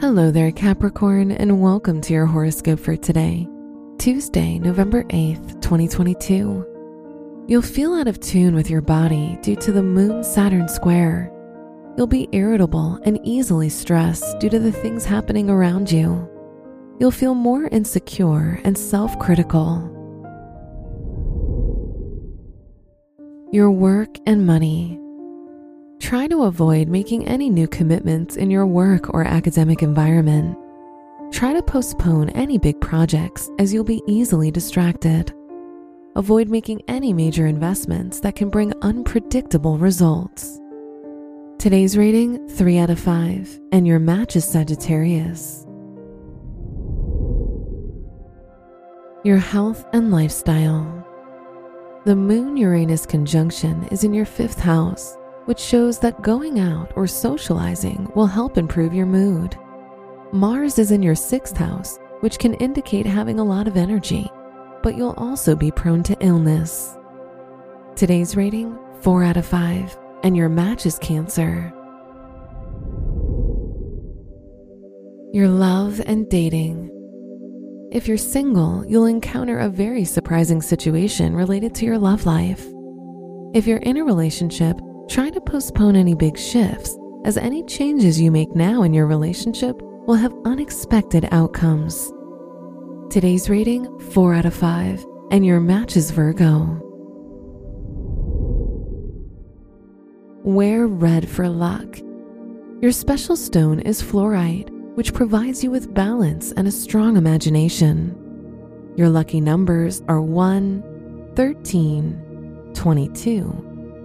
Hello there, Capricorn, and welcome to your horoscope for today, Tuesday, November 8th, 2022. You'll feel out of tune with your body due to the Moon Saturn square. You'll be irritable and easily stressed due to the things happening around you. You'll feel more insecure and self critical. Your work and money. Try to avoid making any new commitments in your work or academic environment. Try to postpone any big projects as you'll be easily distracted. Avoid making any major investments that can bring unpredictable results. Today's rating 3 out of 5, and your match is Sagittarius. Your health and lifestyle. The Moon Uranus conjunction is in your fifth house which shows that going out or socializing will help improve your mood. Mars is in your sixth house, which can indicate having a lot of energy, but you'll also be prone to illness. Today's rating 4 out of 5, and your match is Cancer. Your love and dating. If you're single, you'll encounter a very surprising situation related to your love life. If you're in a relationship, Try to postpone any big shifts, as any changes you make now in your relationship will have unexpected outcomes. Today's rating 4 out of 5, and your match is Virgo. Wear red for luck. Your special stone is fluorite, which provides you with balance and a strong imagination. Your lucky numbers are 1, 13, 22,